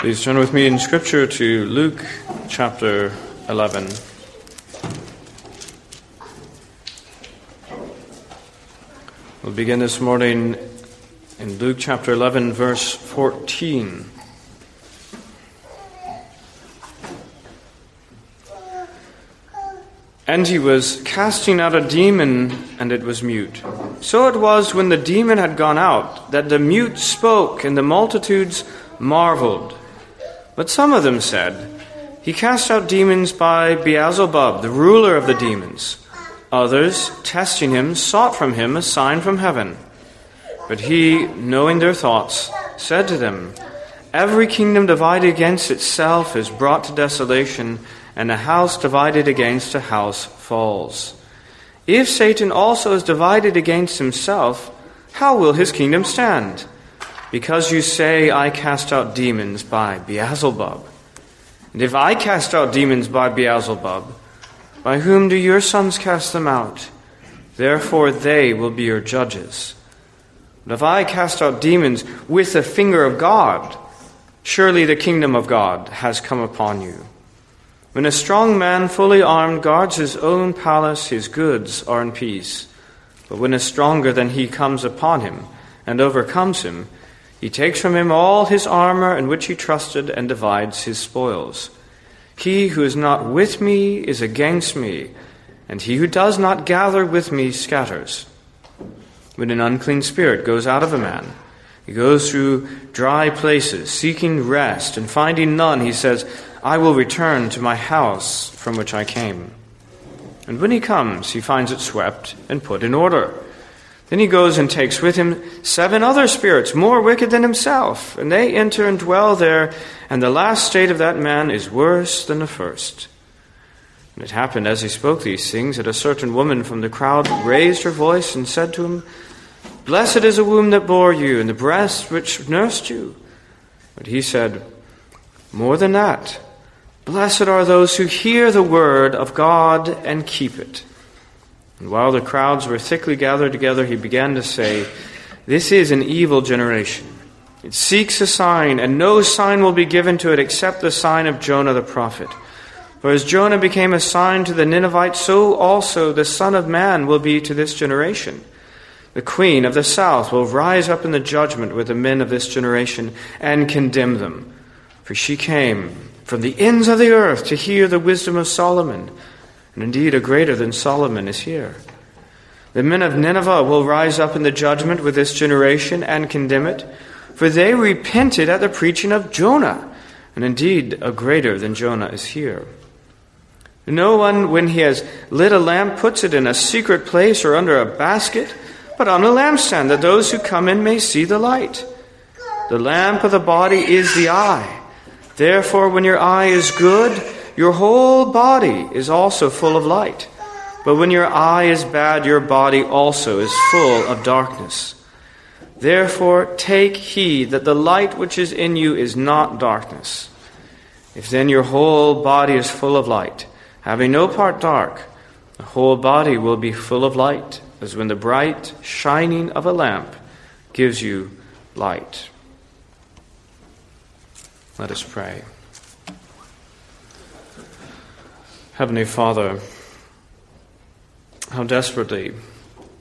Please turn with me in Scripture to Luke chapter 11. We'll begin this morning in Luke chapter 11, verse 14. And he was casting out a demon, and it was mute. So it was when the demon had gone out that the mute spoke, and the multitudes marveled. But some of them said, He cast out demons by Beelzebub, the ruler of the demons. Others, testing him, sought from him a sign from heaven. But he, knowing their thoughts, said to them, Every kingdom divided against itself is brought to desolation, and a house divided against a house falls. If Satan also is divided against himself, how will his kingdom stand? Because you say, I cast out demons by Beelzebub. And if I cast out demons by Beelzebub, by whom do your sons cast them out? Therefore they will be your judges. But if I cast out demons with the finger of God, surely the kingdom of God has come upon you. When a strong man, fully armed, guards his own palace, his goods are in peace. But when a stronger than he comes upon him and overcomes him, he takes from him all his armor in which he trusted and divides his spoils. He who is not with me is against me, and he who does not gather with me scatters. When an unclean spirit goes out of a man, he goes through dry places, seeking rest, and finding none, he says, I will return to my house from which I came. And when he comes, he finds it swept and put in order. Then he goes and takes with him seven other spirits more wicked than himself, and they enter and dwell there, and the last state of that man is worse than the first. And it happened as he spoke these things that a certain woman from the crowd raised her voice and said to him, Blessed is the womb that bore you, and the breast which nursed you. But he said, More than that, blessed are those who hear the word of God and keep it. And while the crowds were thickly gathered together, he began to say, This is an evil generation. It seeks a sign, and no sign will be given to it except the sign of Jonah the prophet. For as Jonah became a sign to the Ninevites, so also the Son of Man will be to this generation. The queen of the south will rise up in the judgment with the men of this generation and condemn them. For she came from the ends of the earth to hear the wisdom of Solomon. And indeed, a greater than Solomon is here. The men of Nineveh will rise up in the judgment with this generation and condemn it, for they repented at the preaching of Jonah. And indeed, a greater than Jonah is here. No one, when he has lit a lamp, puts it in a secret place or under a basket, but on a lampstand, that those who come in may see the light. The lamp of the body is the eye. Therefore, when your eye is good, your whole body is also full of light. But when your eye is bad, your body also is full of darkness. Therefore, take heed that the light which is in you is not darkness. If then your whole body is full of light, having no part dark, the whole body will be full of light, as when the bright shining of a lamp gives you light. Let us pray. Heavenly Father, how desperately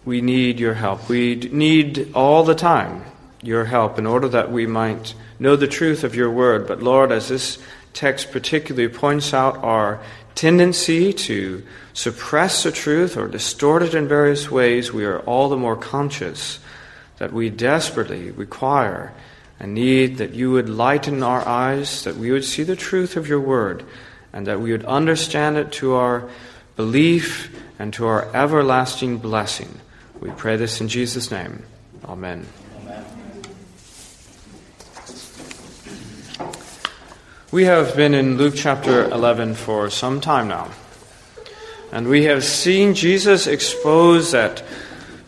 we need your help. We need all the time your help in order that we might know the truth of your word. But Lord, as this text particularly points out our tendency to suppress the truth or distort it in various ways, we are all the more conscious that we desperately require and need that you would lighten our eyes, that we would see the truth of your word and that we would understand it to our belief and to our everlasting blessing. We pray this in Jesus' name. Amen. Amen. We have been in Luke chapter 11 for some time now. And we have seen Jesus expose that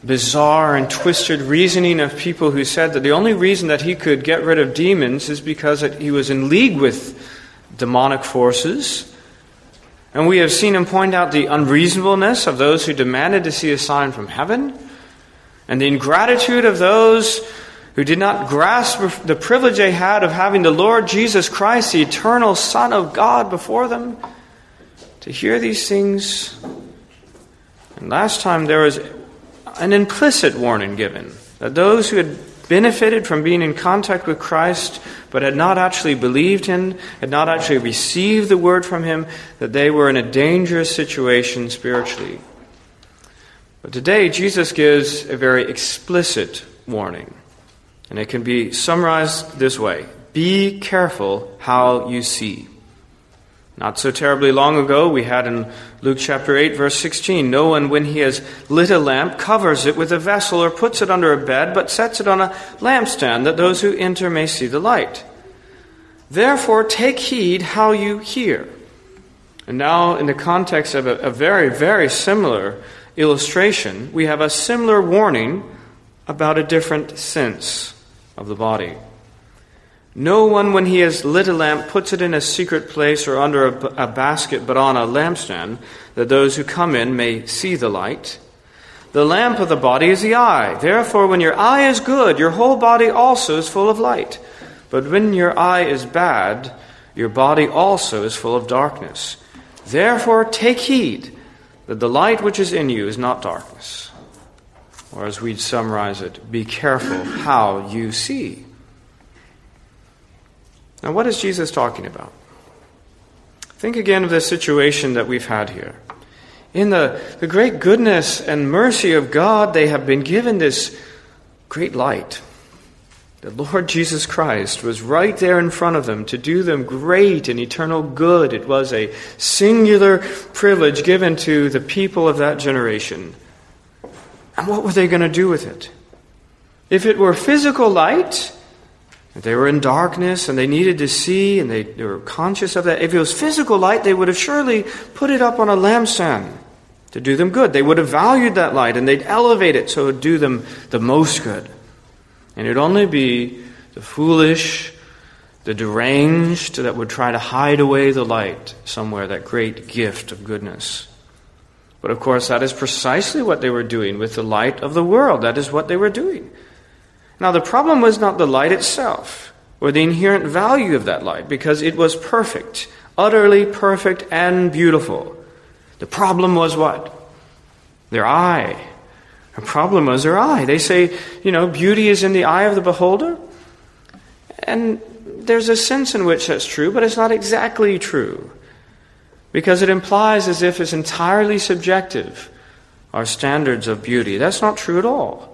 bizarre and twisted reasoning of people who said that the only reason that he could get rid of demons is because he was in league with demonic forces. And we have seen him point out the unreasonableness of those who demanded to see a sign from heaven, and the ingratitude of those who did not grasp the privilege they had of having the Lord Jesus Christ, the eternal Son of God, before them, to hear these things. And last time there was an implicit warning given that those who had benefited from being in contact with Christ but had not actually believed him, had not actually received the word from him, that they were in a dangerous situation spiritually. But today, Jesus gives a very explicit warning. And it can be summarized this way Be careful how you see. Not so terribly long ago, we had in Luke chapter 8, verse 16 No one, when he has lit a lamp, covers it with a vessel or puts it under a bed, but sets it on a lampstand, that those who enter may see the light. Therefore, take heed how you hear. And now, in the context of a, a very, very similar illustration, we have a similar warning about a different sense of the body. No one, when he has lit a lamp, puts it in a secret place or under a, basket, but on a lampstand, that those who come in may see the light. The lamp of the body is the eye. Therefore, when your eye is good, your whole body also is full of light. But when your eye is bad, your body also is full of darkness. Therefore, take heed that the light which is in you is not darkness. Or as we'd summarize it, be careful how you see. Now, what is Jesus talking about? Think again of the situation that we've had here. In the, the great goodness and mercy of God, they have been given this great light. The Lord Jesus Christ was right there in front of them to do them great and eternal good. It was a singular privilege given to the people of that generation. And what were they going to do with it? If it were physical light, they were in darkness and they needed to see and they, they were conscious of that, if it was physical light, they would have surely put it up on a lampstand to do them good. They would have valued that light and they'd elevate it so it would do them the most good. And it'd only be the foolish, the deranged that would try to hide away the light somewhere, that great gift of goodness. But of course, that is precisely what they were doing with the light of the world. That is what they were doing. Now, the problem was not the light itself, or the inherent value of that light, because it was perfect, utterly perfect and beautiful. The problem was what? Their eye. The problem was their eye. They say, you know, beauty is in the eye of the beholder. And there's a sense in which that's true, but it's not exactly true. Because it implies as if it's entirely subjective, our standards of beauty. That's not true at all.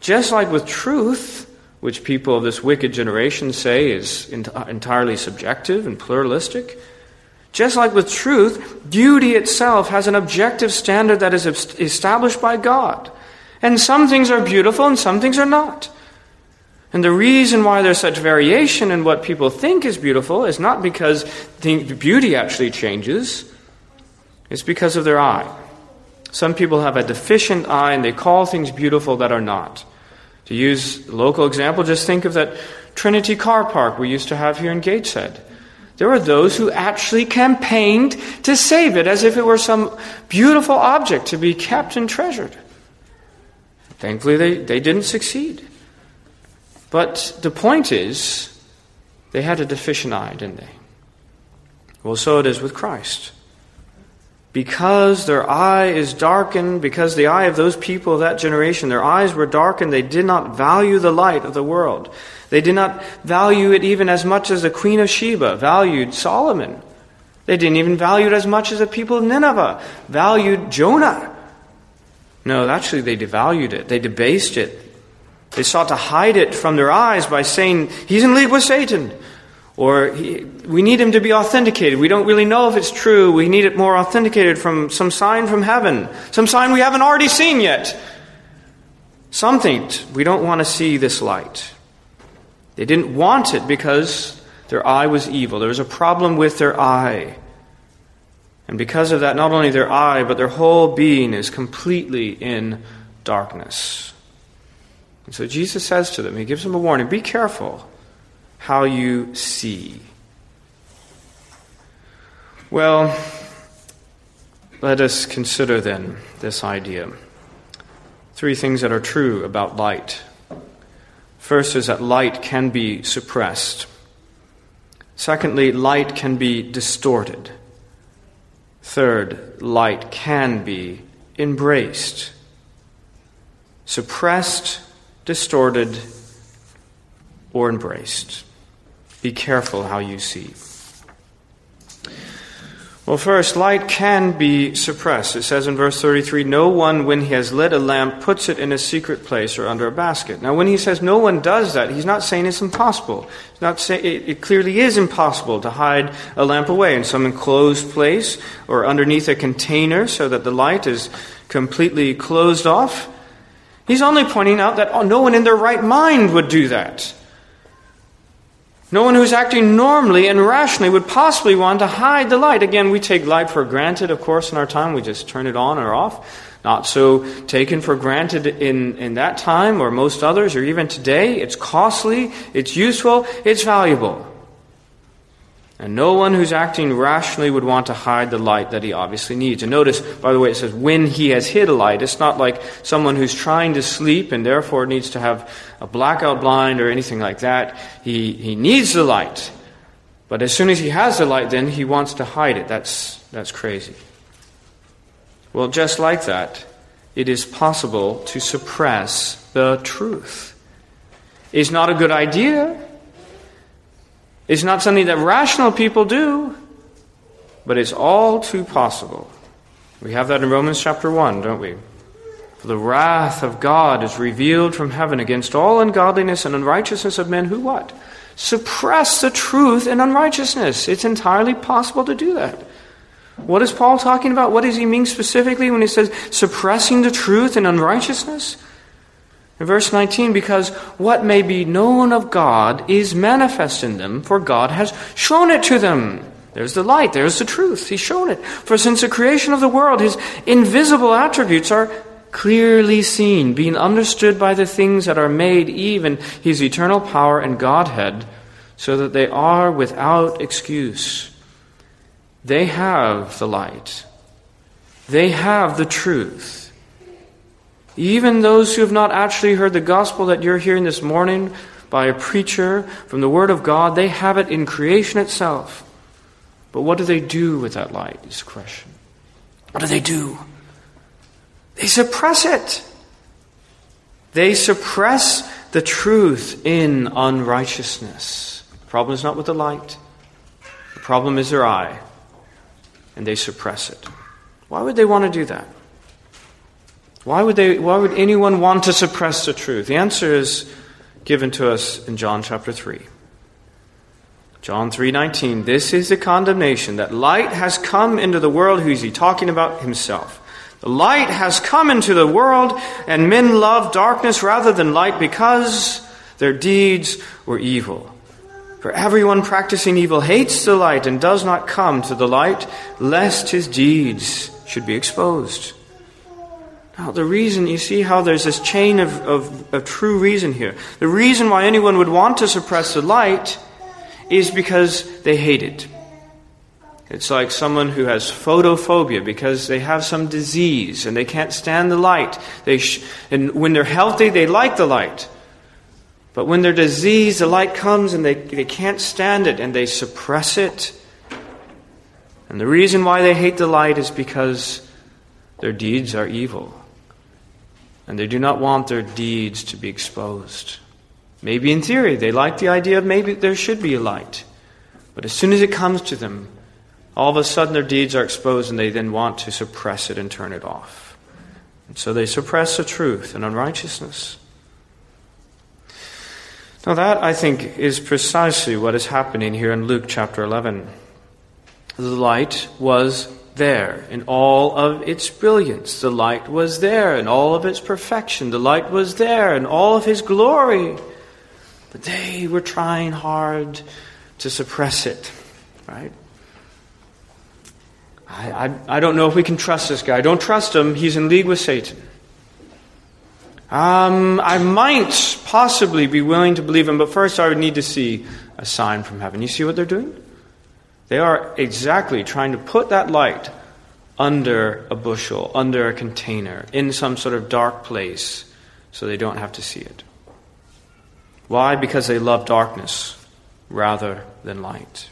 Just like with truth, which people of this wicked generation say is entirely subjective and pluralistic, just like with truth, beauty itself has an objective standard that is established by God. And some things are beautiful and some things are not. And the reason why there's such variation in what people think is beautiful is not because the beauty actually changes, it's because of their eye. Some people have a deficient eye and they call things beautiful that are not. To use a local example, just think of that Trinity car park we used to have here in Gateshead. There were those who actually campaigned to save it as if it were some beautiful object to be kept and treasured. Thankfully, they, they didn't succeed. But the point is, they had a deficient eye, didn't they? Well, so it is with Christ. Because their eye is darkened, because the eye of those people of that generation, their eyes were darkened, they did not value the light of the world. They did not value it even as much as the Queen of Sheba valued Solomon. They didn't even value it as much as the people of Nineveh valued Jonah. No, actually, they devalued it, they debased it. They sought to hide it from their eyes by saying, He's in league with Satan. Or we need him to be authenticated. We don't really know if it's true. We need it more authenticated from some sign from heaven, some sign we haven't already seen yet. Something. We don't want to see this light. They didn't want it because their eye was evil. There was a problem with their eye. And because of that, not only their eye, but their whole being is completely in darkness. And so Jesus says to them, He gives them a warning be careful how you see. Well, let us consider then this idea. Three things that are true about light. First is that light can be suppressed. Secondly, light can be distorted. Third, light can be embraced. Suppressed, distorted, or embraced. Be careful how you see. Well, first, light can be suppressed. It says in verse 33 No one, when he has lit a lamp, puts it in a secret place or under a basket. Now, when he says no one does that, he's not saying it's impossible. He's not say, it, it clearly is impossible to hide a lamp away in some enclosed place or underneath a container so that the light is completely closed off. He's only pointing out that no one in their right mind would do that. No one who's acting normally and rationally would possibly want to hide the light. Again, we take light for granted, of course, in our time. We just turn it on or off. Not so taken for granted in, in that time or most others or even today. It's costly, it's useful, it's valuable. And no one who's acting rationally would want to hide the light that he obviously needs. And notice, by the way, it says when he has hid a light. It's not like someone who's trying to sleep and therefore needs to have a blackout blind or anything like that. He, he needs the light. But as soon as he has the light, then he wants to hide it. That's, that's crazy. Well, just like that, it is possible to suppress the truth. It's not a good idea. It's not something that rational people do, but it's all too possible. We have that in Romans chapter 1, don't we? For the wrath of God is revealed from heaven against all ungodliness and unrighteousness of men who what? Suppress the truth in unrighteousness. It's entirely possible to do that. What is Paul talking about? What does he mean specifically when he says suppressing the truth in unrighteousness? In verse 19, because what may be known of God is manifest in them, for God has shown it to them. There's the light, there's the truth. He's shown it. For since the creation of the world, his invisible attributes are clearly seen, being understood by the things that are made, even his eternal power and Godhead, so that they are without excuse. They have the light, they have the truth. Even those who have not actually heard the gospel that you're hearing this morning by a preacher from the Word of God, they have it in creation itself. But what do they do with that light? Is the question. What do they do? They suppress it. They suppress the truth in unrighteousness. The problem is not with the light, the problem is their eye, and they suppress it. Why would they want to do that? Why would, they, why would anyone want to suppress the truth? The answer is given to us in John chapter 3. John 3:19 This is the condemnation that light has come into the world who is he talking about himself. The light has come into the world and men love darkness rather than light because their deeds were evil. For everyone practicing evil hates the light and does not come to the light lest his deeds should be exposed. Now, the reason, you see how there's this chain of, of, of true reason here. The reason why anyone would want to suppress the light is because they hate it. It's like someone who has photophobia because they have some disease and they can't stand the light. They sh- and when they're healthy, they like the light. But when they're diseased, the light comes and they, they can't stand it and they suppress it. And the reason why they hate the light is because their deeds are evil and they do not want their deeds to be exposed. Maybe in theory they like the idea of maybe there should be a light. But as soon as it comes to them, all of a sudden their deeds are exposed and they then want to suppress it and turn it off. And so they suppress the truth and unrighteousness. Now, that, I think, is precisely what is happening here in Luke chapter 11. The light was there in all of its brilliance. The light was there in all of its perfection. The light was there in all of his glory. But they were trying hard to suppress it, right? I, I, I don't know if we can trust this guy. Don't trust him. He's in league with Satan. Um, I might possibly be willing to believe him, but first I would need to see a sign from heaven. You see what they're doing? They are exactly trying to put that light under a bushel, under a container, in some sort of dark place, so they don't have to see it. Why? Because they love darkness rather than light.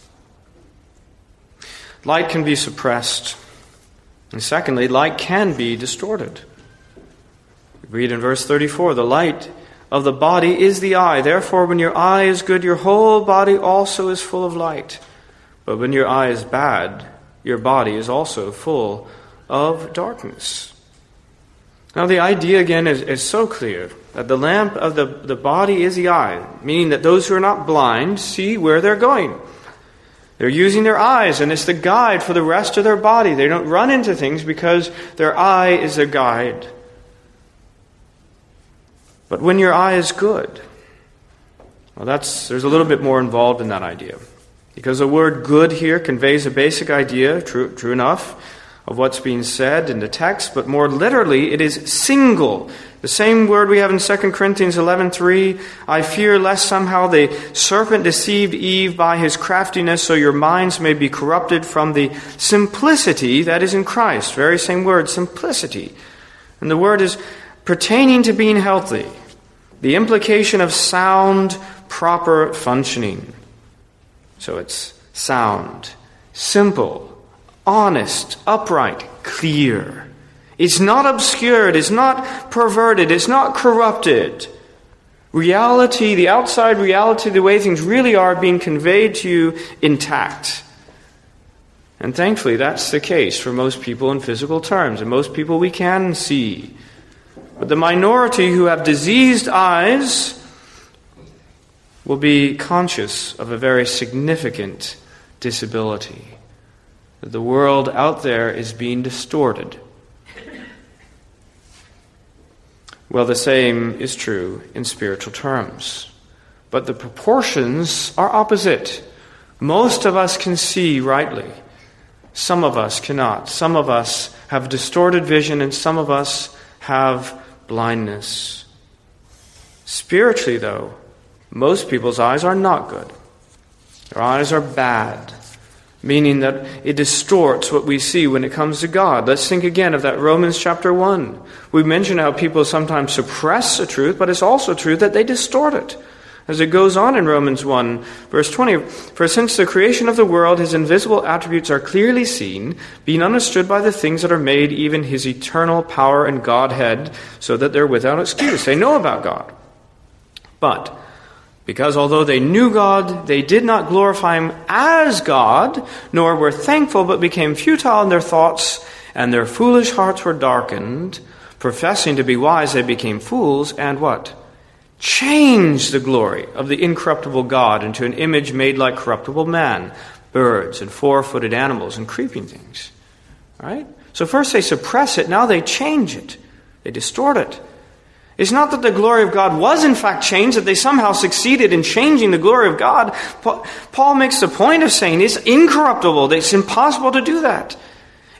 Light can be suppressed. And secondly, light can be distorted. Read in verse 34 the light of the body is the eye. Therefore, when your eye is good, your whole body also is full of light. But when your eye is bad, your body is also full of darkness. Now, the idea again is, is so clear that the lamp of the, the body is the eye, meaning that those who are not blind see where they're going. They're using their eyes, and it's the guide for the rest of their body. They don't run into things because their eye is their guide. But when your eye is good, well, that's, there's a little bit more involved in that idea. Because the word good here conveys a basic idea, true, true enough, of what's being said in the text, but more literally, it is single. The same word we have in 2 Corinthians 11:3, I fear lest somehow the serpent deceived Eve by his craftiness so your minds may be corrupted from the simplicity that is in Christ. Very same word, simplicity. And the word is pertaining to being healthy, the implication of sound, proper functioning. So it's sound, simple, honest, upright, clear. It's not obscured, it's not perverted, it's not corrupted. Reality, the outside reality, the way things really are, being conveyed to you intact. And thankfully, that's the case for most people in physical terms, and most people we can see. But the minority who have diseased eyes will be conscious of a very significant disability. That the world out there is being distorted. Well, the same is true in spiritual terms. But the proportions are opposite. Most of us can see rightly. Some of us cannot. Some of us have distorted vision, and some of us have blindness. Spiritually, though, most people's eyes are not good. Their eyes are bad, meaning that it distorts what we see when it comes to God. Let's think again of that Romans chapter 1. We mentioned how people sometimes suppress the truth, but it's also true that they distort it. As it goes on in Romans 1, verse 20, For since the creation of the world, his invisible attributes are clearly seen, being understood by the things that are made, even his eternal power and Godhead, so that they're without excuse. They know about God. But, because although they knew God, they did not glorify him as God, nor were thankful, but became futile in their thoughts, and their foolish hearts were darkened. Professing to be wise, they became fools, and what? change the glory of the incorruptible God into an image made like corruptible man, birds and four footed animals and creeping things. Right? So first they suppress it, now they change it. They distort it. It's not that the glory of God was in fact changed, that they somehow succeeded in changing the glory of God. Paul makes the point of saying it's incorruptible, that it's impossible to do that.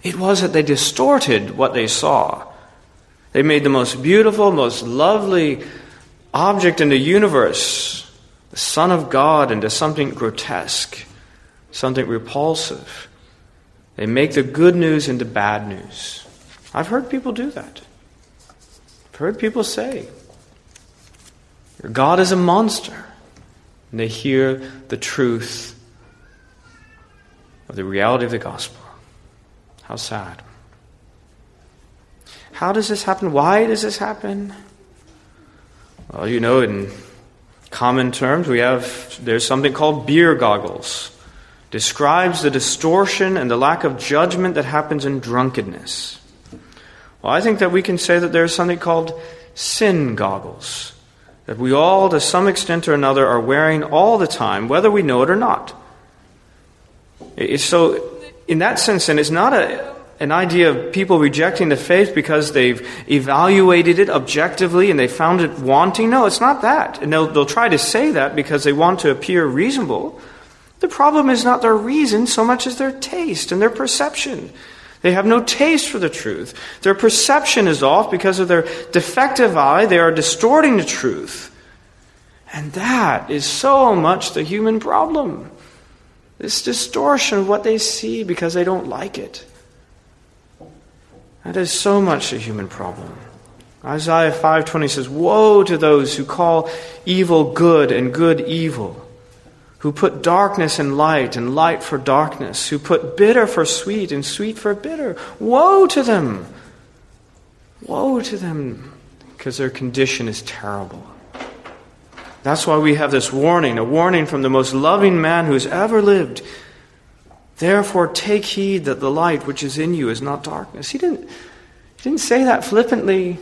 It was that they distorted what they saw. They made the most beautiful, most lovely object in the universe, the Son of God, into something grotesque, something repulsive. They make the good news into bad news. I've heard people do that. Heard people say, Your God is a monster. And they hear the truth of the reality of the gospel. How sad. How does this happen? Why does this happen? Well, you know, in common terms, we have there's something called beer goggles. Describes the distortion and the lack of judgment that happens in drunkenness. Well, I think that we can say that there's something called sin goggles that we all, to some extent or another, are wearing all the time, whether we know it or not. So, in that sense, and it's not a, an idea of people rejecting the faith because they've evaluated it objectively and they found it wanting. No, it's not that. And they'll, they'll try to say that because they want to appear reasonable. The problem is not their reason so much as their taste and their perception. They have no taste for the truth. Their perception is off because of their defective eye. They are distorting the truth. And that is so much the human problem. This distortion of what they see because they don't like it. That is so much a human problem. Isaiah 5:20 says, "Woe to those who call evil good and good evil, who put darkness in light and light for darkness, who put bitter for sweet and sweet for bitter. Woe to them! Woe to them, because their condition is terrible." That's why we have this warning, a warning from the most loving man who's ever lived. Therefore, take heed that the light which is in you is not darkness. He didn't, he didn't say that flippantly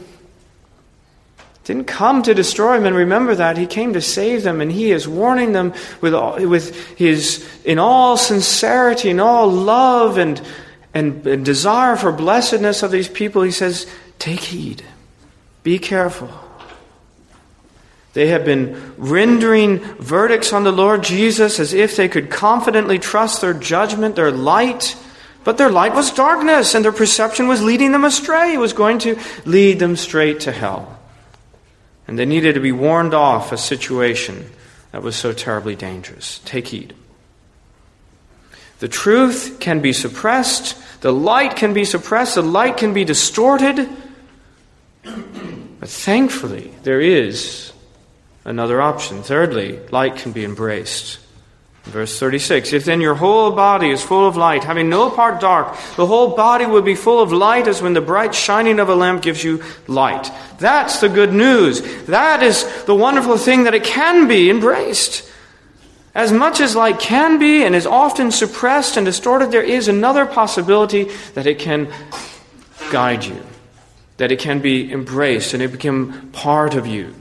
didn't come to destroy them and remember that he came to save them and he is warning them with, all, with his in all sincerity and all love and, and, and desire for blessedness of these people he says take heed be careful they have been rendering verdicts on the Lord Jesus as if they could confidently trust their judgment, their light. But their light was darkness, and their perception was leading them astray. It was going to lead them straight to hell. And they needed to be warned off a situation that was so terribly dangerous. Take heed. The truth can be suppressed, the light can be suppressed, the light can be distorted. But thankfully, there is another option. Thirdly, light can be embraced. Verse 36 If then your whole body is full of light, having no part dark, the whole body will be full of light as when the bright shining of a lamp gives you light. That's the good news. That is the wonderful thing that it can be embraced. As much as light can be and is often suppressed and distorted, there is another possibility that it can guide you, that it can be embraced and it become part of you.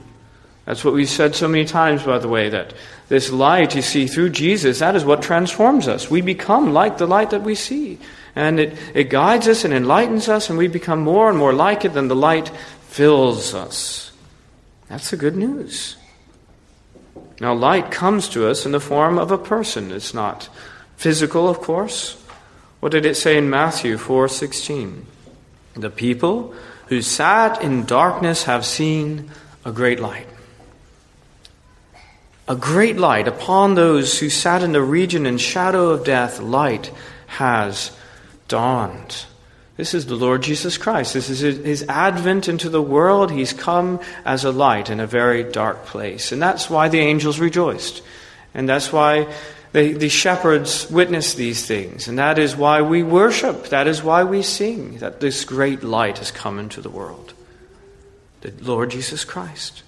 That's what we've said so many times, by the way, that this light you see through Jesus, that is what transforms us. We become like the light that we see. And it, it guides us and enlightens us, and we become more and more like it, than the light fills us. That's the good news. Now, light comes to us in the form of a person. It's not physical, of course. What did it say in Matthew 4:16? The people who sat in darkness have seen a great light a great light upon those who sat in the region and shadow of death, light has dawned. This is the Lord Jesus Christ. This is his advent into the world. He's come as a light in a very dark place. And that's why the angels rejoiced. And that's why the, the shepherds witnessed these things. And that is why we worship. That is why we sing that this great light has come into the world. The Lord Jesus Christ.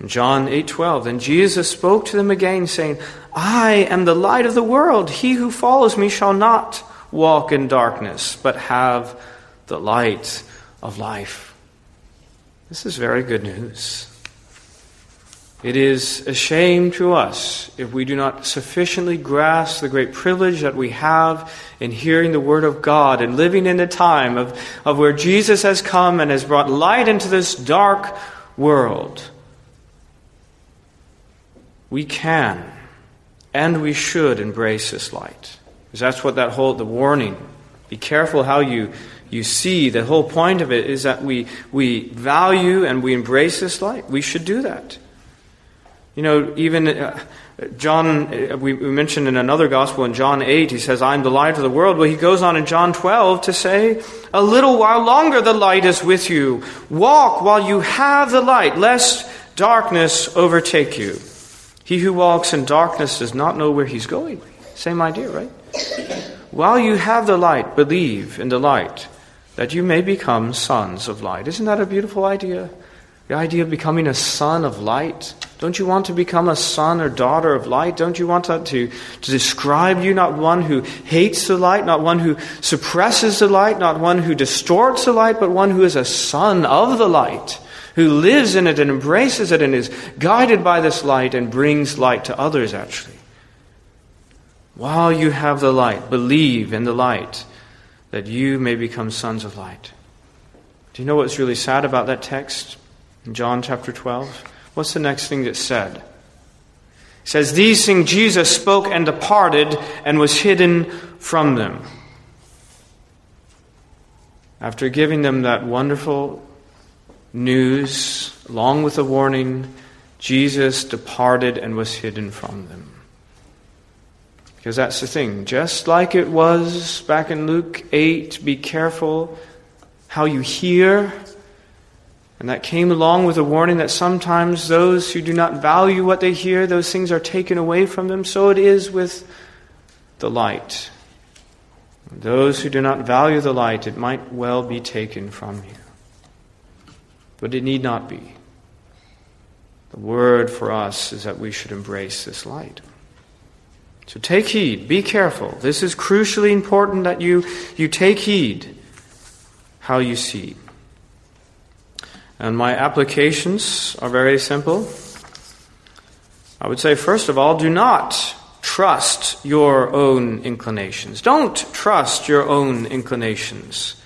In John 8:12, then Jesus spoke to them again saying, "I am the light of the world. He who follows me shall not walk in darkness, but have the light of life." This is very good news. It is a shame to us if we do not sufficiently grasp the great privilege that we have in hearing the Word of God and living in the time of, of where Jesus has come and has brought light into this dark world we can and we should embrace this light. Because that's what that whole the warning. Be careful how you you see. The whole point of it is that we we value and we embrace this light. We should do that. You know, even uh, John, uh, we, we mentioned in another gospel in John 8, he says, I'm the light of the world. Well, he goes on in John 12 to say, A little while longer the light is with you. Walk while you have the light, lest darkness overtake you. He who walks in darkness does not know where he's going. Same idea, right? While you have the light, believe in the light, that you may become sons of light. Isn't that a beautiful idea? The idea of becoming a son of light. Don't you want to become a son or daughter of light? Don't you want to, to describe you, not one who hates the light, not one who suppresses the light, not one who distorts the light, but one who is a son of the light? Who lives in it and embraces it and is guided by this light and brings light to others, actually. While you have the light, believe in the light that you may become sons of light. Do you know what's really sad about that text in John chapter 12? What's the next thing that's said? It says, These things Jesus spoke and departed and was hidden from them. After giving them that wonderful news, along with a warning, Jesus departed and was hidden from them. Because that's the thing. Just like it was back in Luke 8, be careful how you hear. And that came along with a warning that sometimes those who do not value what they hear, those things are taken away from them. So it is with the light. Those who do not value the light, it might well be taken from you. But it need not be. The word for us is that we should embrace this light. So take heed, be careful. This is crucially important that you, you take heed how you see. And my applications are very simple. I would say, first of all, do not trust your own inclinations. Don't trust your own inclinations.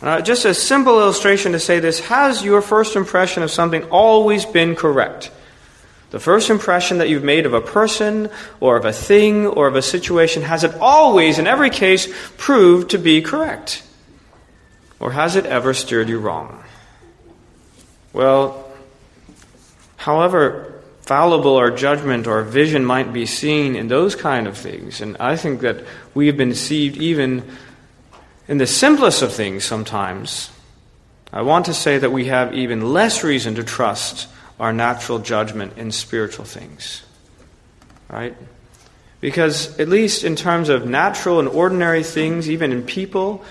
Uh, just a simple illustration to say this Has your first impression of something always been correct? The first impression that you've made of a person or of a thing or of a situation, has it always, in every case, proved to be correct? Or has it ever steered you wrong? Well, however fallible our judgment or vision might be seen in those kind of things, and I think that we have been deceived even in the simplest of things sometimes, I want to say that we have even less reason to trust our natural judgment in spiritual things. Right? Because, at least in terms of natural and ordinary things, even in people,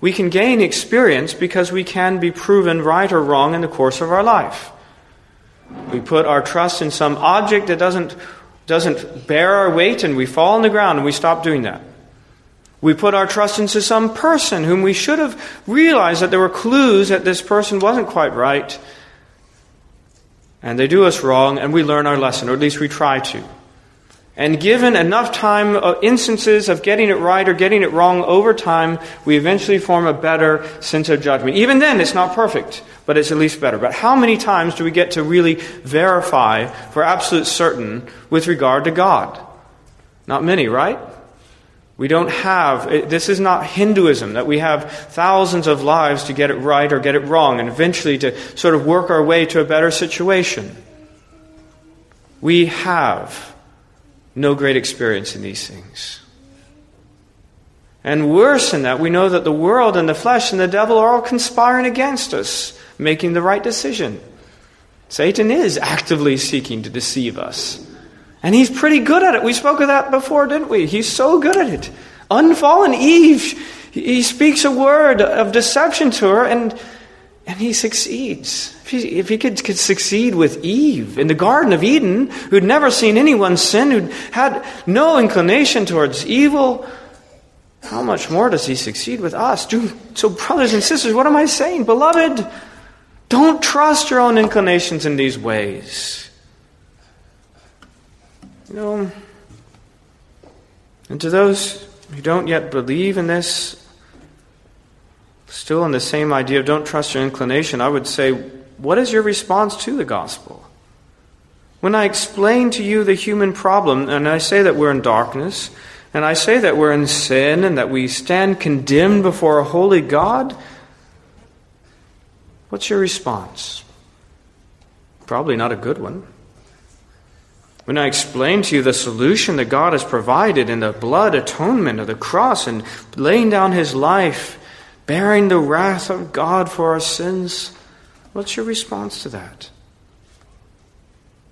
we can gain experience because we can be proven right or wrong in the course of our life. We put our trust in some object that doesn't, doesn't bear our weight and we fall on the ground and we stop doing that. We put our trust into some person whom we should have realized that there were clues that this person wasn't quite right. And they do us wrong and we learn our lesson, or at least we try to. And given enough time, uh, instances of getting it right or getting it wrong over time, we eventually form a better sense of judgment. Even then, it's not perfect, but it's at least better. But how many times do we get to really verify for absolute certain with regard to God? Not many, right? We don't have, this is not Hinduism, that we have thousands of lives to get it right or get it wrong, and eventually to sort of work our way to a better situation. We have no great experience in these things. And worse than that, we know that the world and the flesh and the devil are all conspiring against us, making the right decision. Satan is actively seeking to deceive us. And he's pretty good at it. We spoke of that before, didn't we? He's so good at it. Unfallen Eve, he speaks a word of deception to her, and, and he succeeds. If he, if he could, could succeed with Eve in the Garden of Eden, who'd never seen anyone sin, who'd had no inclination towards evil, how much more does he succeed with us? So, brothers and sisters, what am I saying? Beloved, don't trust your own inclinations in these ways. You know, and to those who don't yet believe in this, still in the same idea of don't trust your inclination, I would say, what is your response to the gospel? When I explain to you the human problem, and I say that we're in darkness, and I say that we're in sin, and that we stand condemned before a holy God, what's your response? Probably not a good one. When I explain to you the solution that God has provided in the blood atonement of the cross and laying down his life, bearing the wrath of God for our sins, what's your response to that?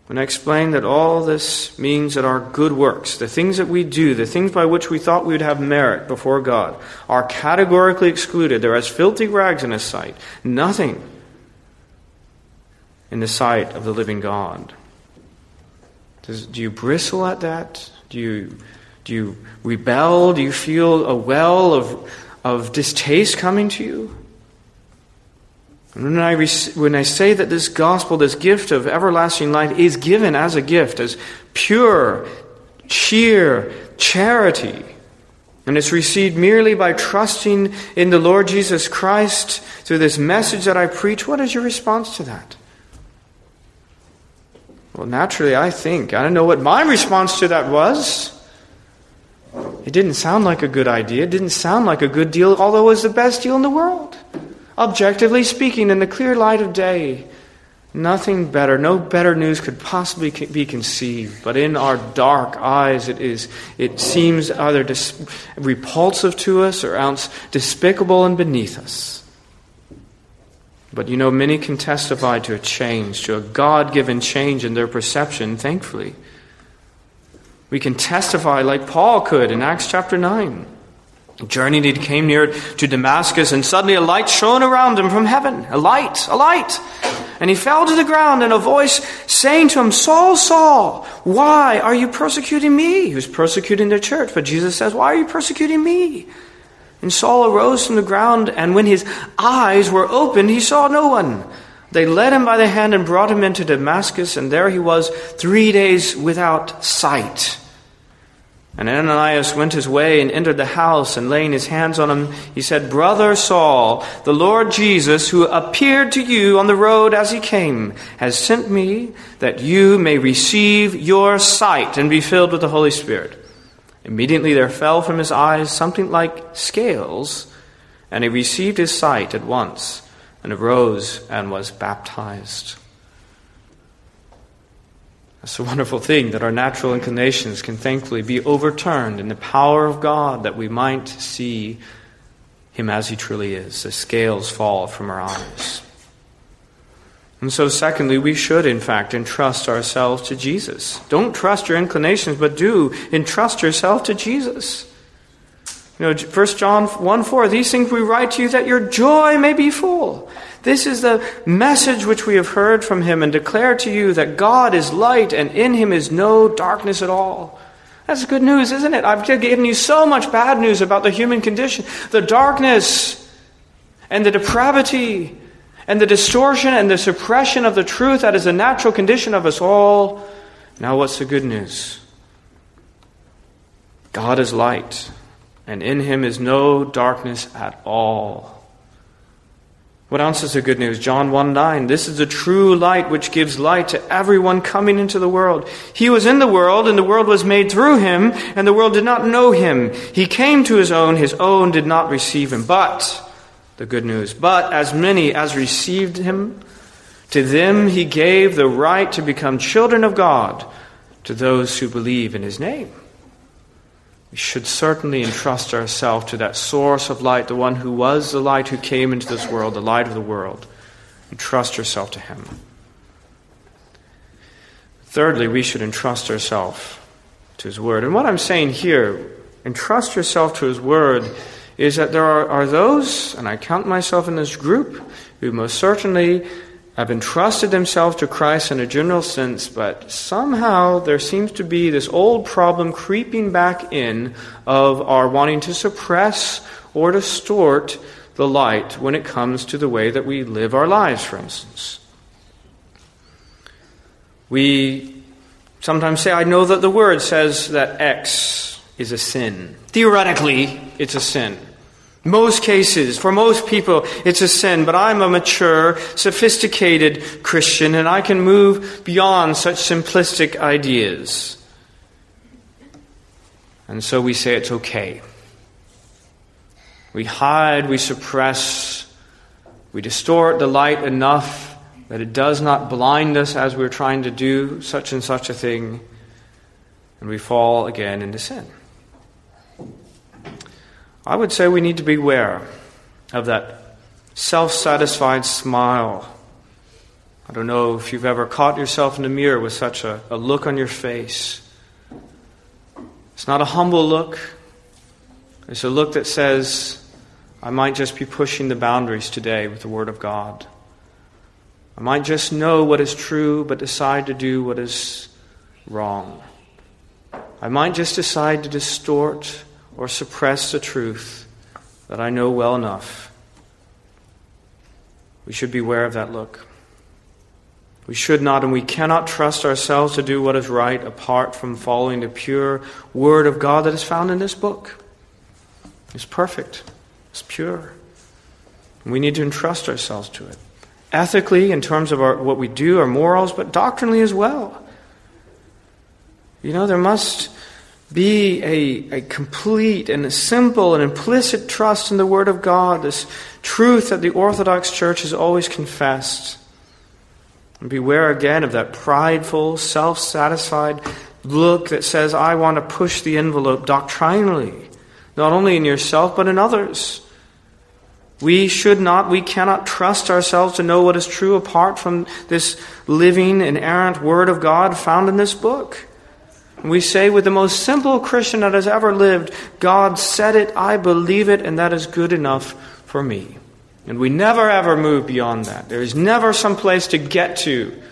When I explain that all this means that our good works, the things that we do, the things by which we thought we would have merit before God, are categorically excluded, they're as filthy rags in His sight, nothing in the sight of the living God. Does, do you bristle at that? Do you, do you rebel? Do you feel a well of, of distaste coming to you? When I, when I say that this gospel, this gift of everlasting life, is given as a gift, as pure, sheer charity, and it's received merely by trusting in the Lord Jesus Christ through this message that I preach, what is your response to that? Well, naturally, I think. I don't know what my response to that was. It didn't sound like a good idea. It didn't sound like a good deal, although it was the best deal in the world. Objectively speaking, in the clear light of day, nothing better, no better news could possibly be conceived. But in our dark eyes, it is. It seems either dis- repulsive to us or else despicable and beneath us. But you know, many can testify to a change, to a God given change in their perception, thankfully. We can testify like Paul could in Acts chapter 9. Journeyed, he came near to Damascus, and suddenly a light shone around him from heaven. A light, a light. And he fell to the ground, and a voice saying to him, Saul, Saul, why are you persecuting me? He was persecuting the church, but Jesus says, Why are you persecuting me? And Saul arose from the ground, and when his eyes were opened, he saw no one. They led him by the hand and brought him into Damascus, and there he was three days without sight. And Ananias went his way and entered the house, and laying his hands on him, he said, Brother Saul, the Lord Jesus, who appeared to you on the road as he came, has sent me that you may receive your sight and be filled with the Holy Spirit. Immediately there fell from his eyes something like scales, and he received his sight at once, and arose and was baptized. It's a wonderful thing that our natural inclinations can thankfully be overturned in the power of God that we might see him as he truly is. The scales fall from our eyes. And so, secondly, we should, in fact, entrust ourselves to Jesus. Don't trust your inclinations, but do entrust yourself to Jesus. You know, 1 John 1 4, these things we write to you that your joy may be full. This is the message which we have heard from him and declare to you that God is light and in him is no darkness at all. That's good news, isn't it? I've given you so much bad news about the human condition, the darkness and the depravity and the distortion and the suppression of the truth that is a natural condition of us all. Now, what's the good news? God is light, and in him is no darkness at all. What else is the good news? John 1 9. This is the true light which gives light to everyone coming into the world. He was in the world, and the world was made through him, and the world did not know him. He came to his own, his own did not receive him. But, the good news, but as many as received him, to them he gave the right to become children of God, to those who believe in his name. We should certainly entrust ourselves to that source of light, the one who was the light who came into this world, the light of the world. Entrust yourself to him. Thirdly, we should entrust ourselves to his word. And what I'm saying here, entrust yourself to his word, is that there are, are those, and I count myself in this group, who most certainly have entrusted themselves to Christ in a general sense, but somehow there seems to be this old problem creeping back in of our wanting to suppress or distort the light when it comes to the way that we live our lives, for instance. We sometimes say, I know that the word says that X is a sin. Theoretically, it's a sin. Most cases, for most people, it's a sin, but I'm a mature, sophisticated Christian and I can move beyond such simplistic ideas. And so we say it's okay. We hide, we suppress, we distort the light enough that it does not blind us as we're trying to do such and such a thing, and we fall again into sin. I would say we need to beware of that self satisfied smile. I don't know if you've ever caught yourself in the mirror with such a, a look on your face. It's not a humble look, it's a look that says, I might just be pushing the boundaries today with the Word of God. I might just know what is true, but decide to do what is wrong. I might just decide to distort or suppress the truth that I know well enough. We should beware of that look. We should not and we cannot trust ourselves to do what is right apart from following the pure Word of God that is found in this book. It's perfect, it's pure. We need to entrust ourselves to it. Ethically, in terms of our, what we do, our morals, but doctrinally as well. You know, there must be a, a complete and a simple and implicit trust in the Word of God, this truth that the Orthodox Church has always confessed. And beware again of that prideful, self satisfied look that says, I want to push the envelope doctrinally, not only in yourself, but in others. We should not, we cannot trust ourselves to know what is true apart from this living, inerrant Word of God found in this book. We say with the most simple Christian that has ever lived, God said it, I believe it, and that is good enough for me. And we never ever move beyond that. There is never some place to get to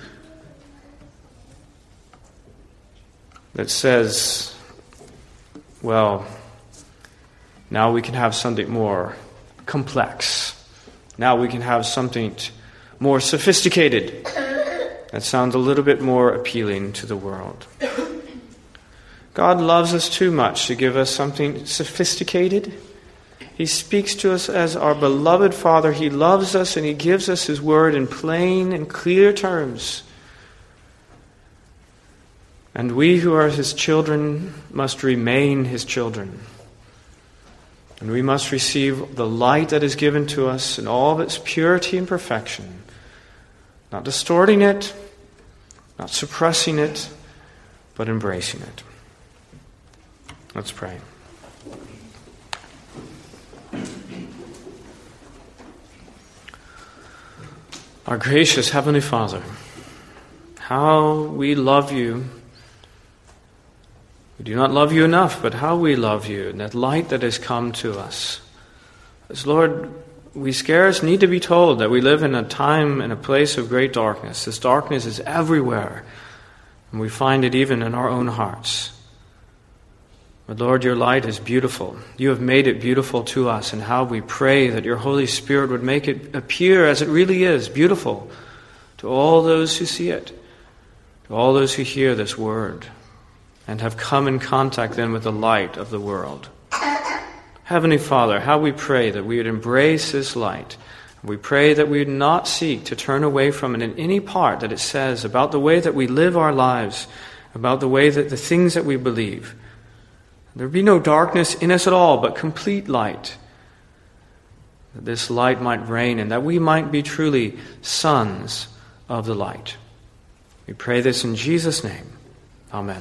that says, well, now we can have something more complex. Now we can have something more sophisticated. That sounds a little bit more appealing to the world. God loves us too much to give us something sophisticated. He speaks to us as our beloved Father. He loves us and He gives us His word in plain and clear terms. And we who are His children must remain His children. And we must receive the light that is given to us in all its purity and perfection, not distorting it, not suppressing it, but embracing it. Let's pray. Our gracious Heavenly Father, how we love you. We do not love you enough, but how we love you, and that light that has come to us. As Lord, we scarce need to be told that we live in a time and a place of great darkness. This darkness is everywhere, and we find it even in our own hearts. But Lord, your light is beautiful. You have made it beautiful to us, and how we pray that your Holy Spirit would make it appear as it really is beautiful to all those who see it, to all those who hear this word, and have come in contact then with the light of the world. Heavenly Father, how we pray that we would embrace this light. We pray that we would not seek to turn away from it in any part that it says about the way that we live our lives, about the way that the things that we believe. There be no darkness in us at all, but complete light. That this light might reign and that we might be truly sons of the light. We pray this in Jesus' name. Amen.